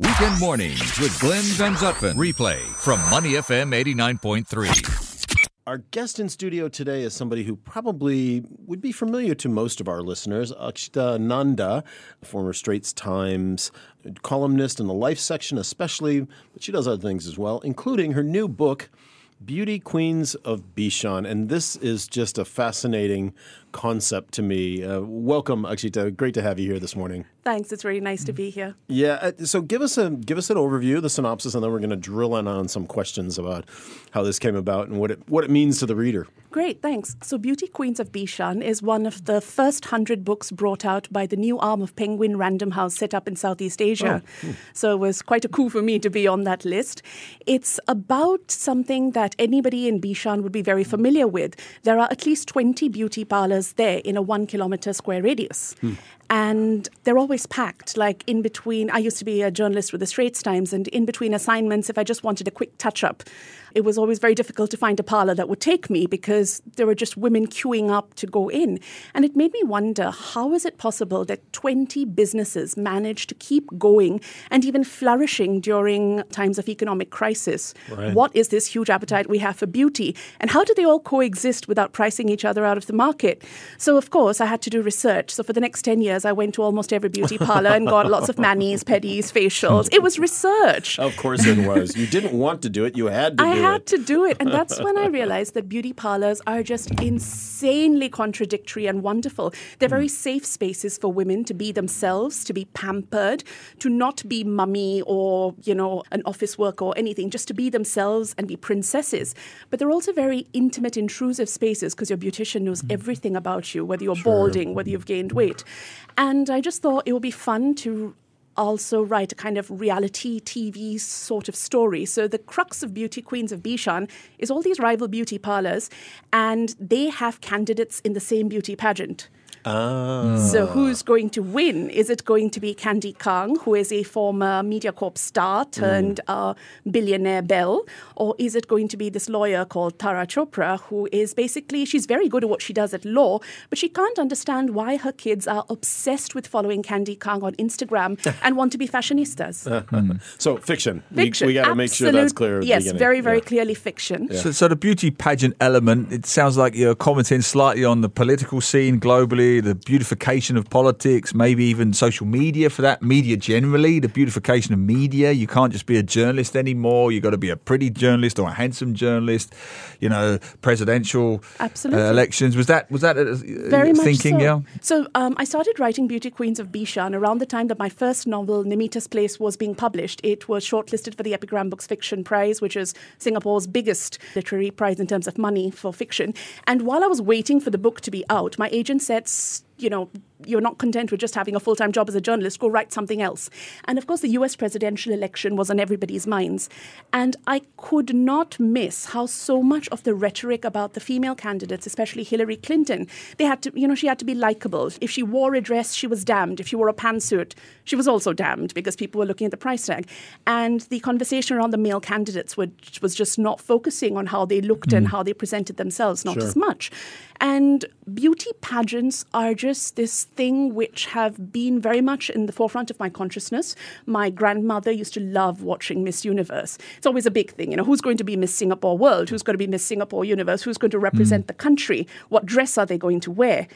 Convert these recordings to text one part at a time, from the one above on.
Weekend mornings with Glenn Van Zutphen. Replay from Money FM 89.3. Our guest in studio today is somebody who probably would be familiar to most of our listeners, Akshita Nanda, former Straits Times columnist in the life section, especially, but she does other things as well, including her new book, Beauty Queens of Bishan. And this is just a fascinating concept to me. Uh, welcome, Akshita. Great to have you here this morning. Thanks. It's really nice to be here. Yeah. Uh, so give us a give us an overview, the synopsis, and then we're going to drill in on some questions about how this came about and what it what it means to the reader. Great. Thanks. So, Beauty Queens of Bishan is one of the first hundred books brought out by the new arm of Penguin Random House set up in Southeast Asia. Oh. Hmm. So it was quite a coup for me to be on that list. It's about something that anybody in Bishan would be very familiar with. There are at least twenty beauty parlors there in a one kilometer square radius. And they're always packed. Like in between, I used to be a journalist with the Straits Times, and in between assignments, if I just wanted a quick touch up, it was always very difficult to find a parlor that would take me because there were just women queuing up to go in. And it made me wonder how is it possible that 20 businesses manage to keep going and even flourishing during times of economic crisis? Right. What is this huge appetite we have for beauty? And how do they all coexist without pricing each other out of the market? So, of course, I had to do research. So, for the next 10 years, I went to almost every beauty parlor and got lots of manis, pedis, facials. It was research. Of course, it was. You didn't want to do it, you had to I do had to do it. And that's when I realized that beauty parlors are just insanely contradictory and wonderful. They're very safe spaces for women to be themselves, to be pampered, to not be mummy or, you know, an office worker or anything, just to be themselves and be princesses. But they're also very intimate, intrusive spaces because your beautician knows mm. everything about you, whether you're sure. balding, whether you've gained weight. And I just thought it would be fun to also write a kind of reality TV sort of story. So the crux of Beauty Queens of Bishan is all these rival beauty parlors, and they have candidates in the same beauty pageant. Ah. So who's going to win? Is it going to be Candy Kang, who is a former MediaCorp star turned mm. uh, billionaire belle, or is it going to be this lawyer called Tara Chopra, who is basically she's very good at what she does at law, but she can't understand why her kids are obsessed with following Candy Kang on Instagram and want to be fashionistas. mm. So fiction. Fiction. We, we got to make sure that's clear. yes, very, very yeah. clearly fiction. Yeah. So, so the beauty pageant element. It sounds like you're commenting slightly on the political scene globally the beautification of politics, maybe even social media for that, media generally, the beautification of media. You can't just be a journalist anymore. You've got to be a pretty journalist or a handsome journalist. You know, presidential uh, elections. Was that was that uh, very much thinking? So, yeah. so um, I started writing Beauty Queens of Bishan around the time that my first novel, Nimita's Place, was being published. It was shortlisted for the Epigram Books Fiction Prize, which is Singapore's biggest literary prize in terms of money for fiction. And while I was waiting for the book to be out, my agent said just you know, you're not content with just having a full time job as a journalist, go write something else. And of course, the US presidential election was on everybody's minds. And I could not miss how so much of the rhetoric about the female candidates, especially Hillary Clinton, they had to, you know, she had to be likable. If she wore a dress, she was damned. If she wore a pantsuit, she was also damned because people were looking at the price tag. And the conversation around the male candidates was just not focusing on how they looked mm. and how they presented themselves, not sure. as much. And beauty pageants are just this thing which have been very much in the forefront of my consciousness. My grandmother used to love watching Miss Universe. It's always a big thing, you know, who's going to be Miss Singapore World? Who's going to be Miss Singapore Universe? Who's going to represent mm. the country? What dress are they going to wear?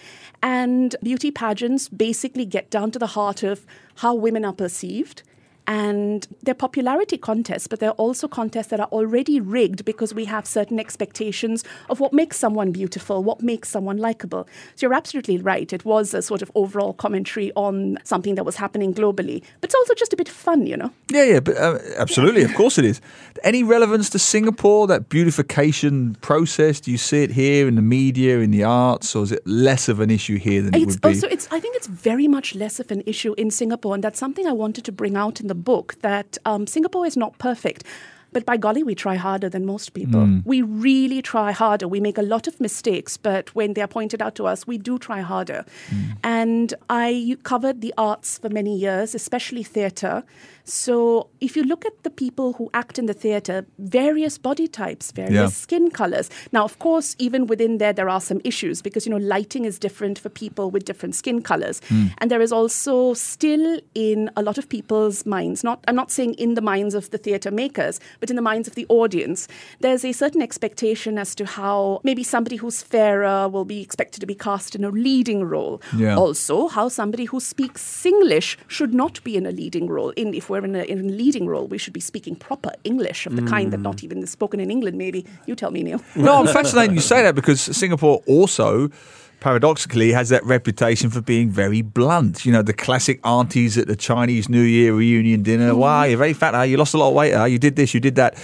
And beauty pageants basically get down to the heart of how women are perceived and they're popularity contests, but they're also contests that are already rigged because we have certain expectations of what makes someone beautiful, what makes someone likable. So you're absolutely right. It was a sort of overall commentary on something that was happening globally, but it's also just a bit fun, you know? Yeah, yeah, but uh, absolutely. of course it is. Any relevance to Singapore, that beautification process? Do you see it here in the media, in the arts, or is it less of an issue here than it's it would be? Also, it's, I think it's very much less of an issue in Singapore, and that's something I wanted to bring out in the book that um, Singapore is not perfect. But by golly, we try harder than most people. Mm. We really try harder. We make a lot of mistakes, but when they are pointed out to us, we do try harder. Mm. And I covered the arts for many years, especially theatre. So if you look at the people who act in the theatre, various body types, various Yeah. skin colors. Now, of course, even within there, there are some issues because, you know, lighting is different for people with different skin colors. And there is also still in a lot of people's minds, not, I'm not saying in the minds of the theatre makers, but in the minds of the audience, there's a certain expectation as to how maybe somebody who's fairer will be expected to be cast in a leading role. Yeah. Also, how somebody who speaks Singlish should not be in a leading role. In if we're in a, in a leading role, we should be speaking proper English of the kind that not mm. even is spoken in England. Maybe you tell me, Neil. No, I'm fascinated you say that because Singapore also paradoxically has that reputation for being very blunt. You know, the classic aunties at the Chinese New Year reunion dinner. Wow, you're very fat. Huh? You lost a lot of weight. Huh? You did this, you did that.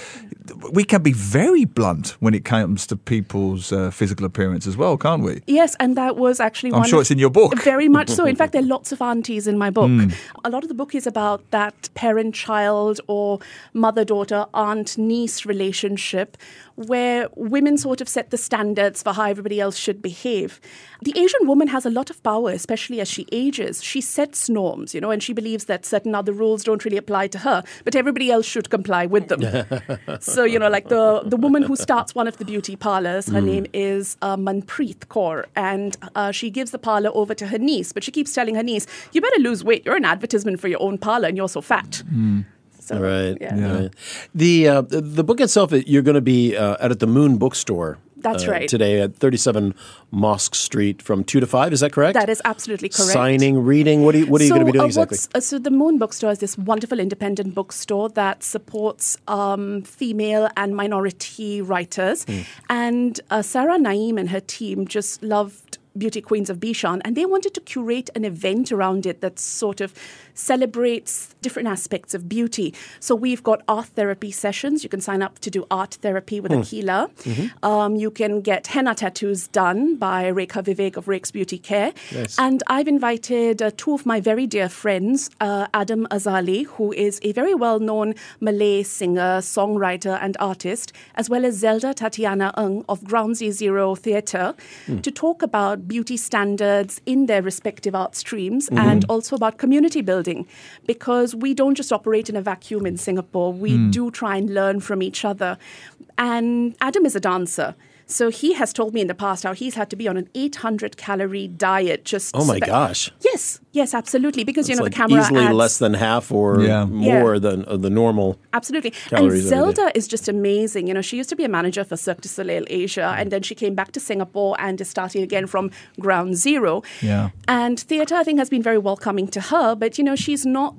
We can be very blunt when it comes to people's uh, physical appearance as well, can't we? Yes, and that was actually I'm one sure of- it's in your book. Very much so. In fact, there are lots of aunties in my book. A lot of the book is about that parent child or mother daughter, aunt niece relationship where women sort of set the standards for how everybody else should behave. The Asian woman has a lot of power, especially as she ages. She sets norms, you know, and she believes that certain other rules don't really apply to her, but everybody else should comply with them. so, you know, like the, the woman who starts one of the beauty parlors, her name is uh, Manpreet Kaur, and uh, she gives the parlor over to her niece, but she keeps telling her niece, You better lose weight. You're an advertisement for your own parlor and you're so fat. So, Right. Yeah. right. The uh, the the book itself, you're going to be uh, out at the Moon Bookstore. That's uh, right. Today at 37 Mosque Street from two to five. Is that correct? That is absolutely correct. Signing, reading. What are you, what are you so, going to be doing uh, exactly? uh, so the Moon Bookstore is this wonderful independent bookstore that supports um, female and minority writers. Hmm. And uh, Sarah Naeem and her team just loved Beauty Queens of Bishan, and they wanted to curate an event around it that sort of celebrates different aspects of beauty. So we've got art therapy sessions. You can sign up to do art therapy with Aquila. Mm-hmm. Um, you can get henna tattoos done by Rekha Vivek of Rek's Beauty Care. Yes. And I've invited uh, two of my very dear friends, uh, Adam Azali, who is a very well known Malay singer, songwriter, and artist, as well as Zelda Tatiana Ng of Ground Zero Theatre, to talk about beauty standards in their respective art streams mm-hmm. and also about community building. Because we don't just operate in a vacuum in Singapore, we mm. do try and learn from each other. And Adam is a dancer. So he has told me in the past how he's had to be on an 800 calorie diet just. oh my so that- gosh! Yes, yes, absolutely. Because you know like the camera easily adds, less than half or Yeah. more Yeah. than uh, the normal. Absolutely. and. Zelda is just amazing. You know, she used to be a manager for Cirque du Soleil Asia, and then she came back to Singapore and is starting again from ground zero. Yeah. And theatre, I think, has been very welcoming to her, but you know, she's not.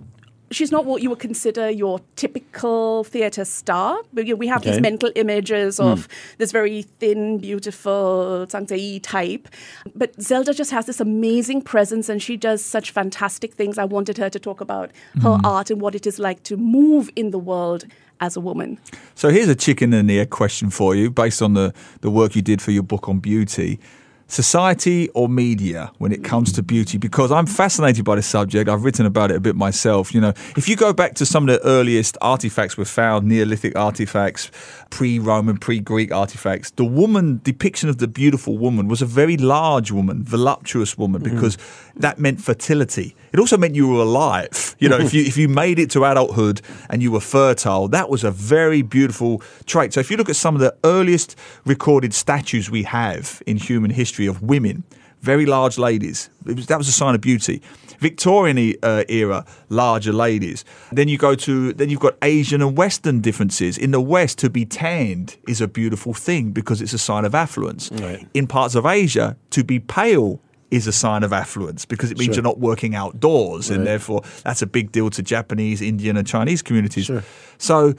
She's not what you would consider your typical theatre star. We we have Okay. these mental images of hmm. this very thin, beautiful Yi type. But Zelda just has this amazing presence and she does such fantastic things. I wanted her to talk about her hmm. art and what it is like to move in the world as a woman. So here's a chicken and the egg question for you, based on the, the work you did for your book on beauty. Society or media when it comes to beauty? Because I'm fascinated by this subject. I've written about it a bit myself. You know, if you go back to some of the earliest artifacts we've found, Neolithic artifacts, pre-Roman, pre-Greek artifacts, the woman depiction of the beautiful woman was a very large woman, voluptuous woman, mm-hmm. because that meant fertility. It also meant you were alive. You know, if you if you made it to adulthood and you were fertile, that was a very beautiful trait. So if you look at some of the earliest recorded statues we have in human history of women, very large ladies, it was, that was a sign of beauty. Victorian uh, era, larger ladies. Then you go to then you've got Asian and Western differences. In the West, to be tanned is a beautiful thing because it's a sign of affluence. Right. In parts of Asia, to be pale is a sign of affluence because it means Sure. you're not working outdoors, and therefore that's a big deal to Japanese, Indian, and Chinese communities. Sure. So,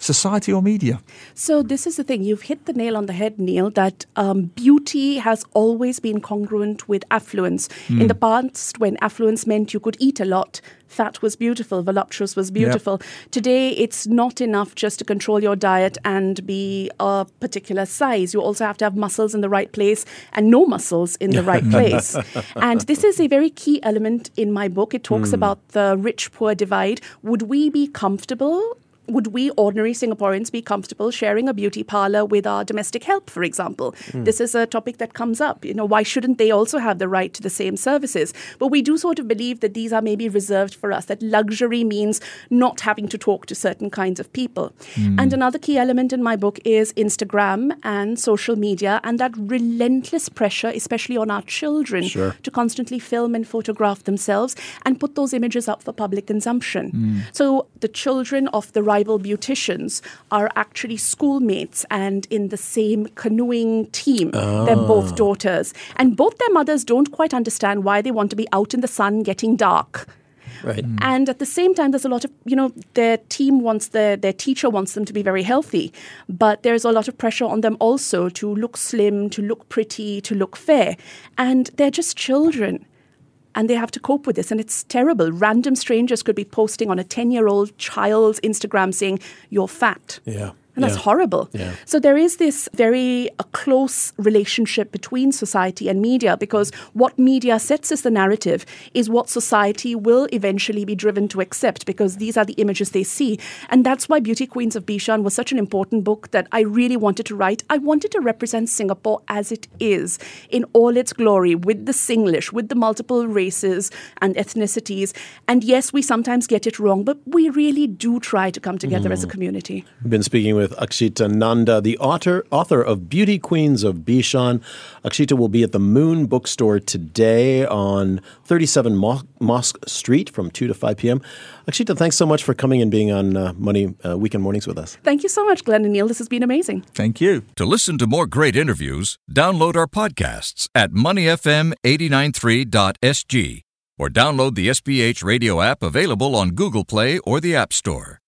society or media? So this is the thing. You've hit the nail on the head, Neil, that um, beauty has always been congruent with affluence. In the past, when affluence meant you could eat a lot, fat was beautiful, voluptuous was beautiful. Today, it's not enough just to control your diet and be a particular size. You also have to have muscles in the right place and no muscles in the right place. and this is a very key element in my book. It talks about the rich poor divide. Would we be comfortable would we ordinary Singaporeans be comfortable sharing a beauty parlor with our domestic help, for example? Mm. This is a topic that comes up. You know, why shouldn't they also have the right to the same services? But we do sort of believe that these are maybe reserved for us, that luxury means not having to talk to certain kinds of people. Mm. And another key element in my book is Instagram and social media and that relentless pressure, especially on our children, sure. to constantly film and photograph themselves and put those images up for public consumption. Mm. So the children of the rival beauticians are actually schoolmates and in the same canoeing team. Oh. They're both daughters. And both their mothers don't quite understand why they want to be out in the sun getting dark. Right. Mm. And at the same time, there's a lot of, you know, their team wants their, their teacher wants them to be very healthy, but there's a lot of pressure on them also to look slim, to look pretty, to look fair. And they're just children and they have to cope with this. And it's terrible. Random strangers could be posting on a 10 year old child's instagram saying you're fat. Yeah and that's yeah. horrible. Yeah. So there is this very a close relationship between society and media because what media sets as the narrative is what society will eventually be driven to accept because these are the images they see. And that's why Beauty Queens of Bishan was such an important book that I really wanted to write. I wanted to represent Singapore as it is in all its glory with the Singlish, with the multiple races and ethnicities. And yes, we sometimes get it wrong, but we really do try to come together mm. as a mm. community. We've been speaking with Akshita Nanda, the author, author of Beauty Queens of Bishan. Akshita will be at the Moon Bookstore today on 37 Mo- Mosque Street from 2 to 5 p.m. Akshita, thanks so much for coming and being on uh, Money uh, Weekend Mornings with us. Thank you so much, Glenn and Neil. This has been amazing. Thank you. To listen to more great interviews, download our podcasts at moneyfm893.sg or download the SPH radio app available on Google Play or the App Store.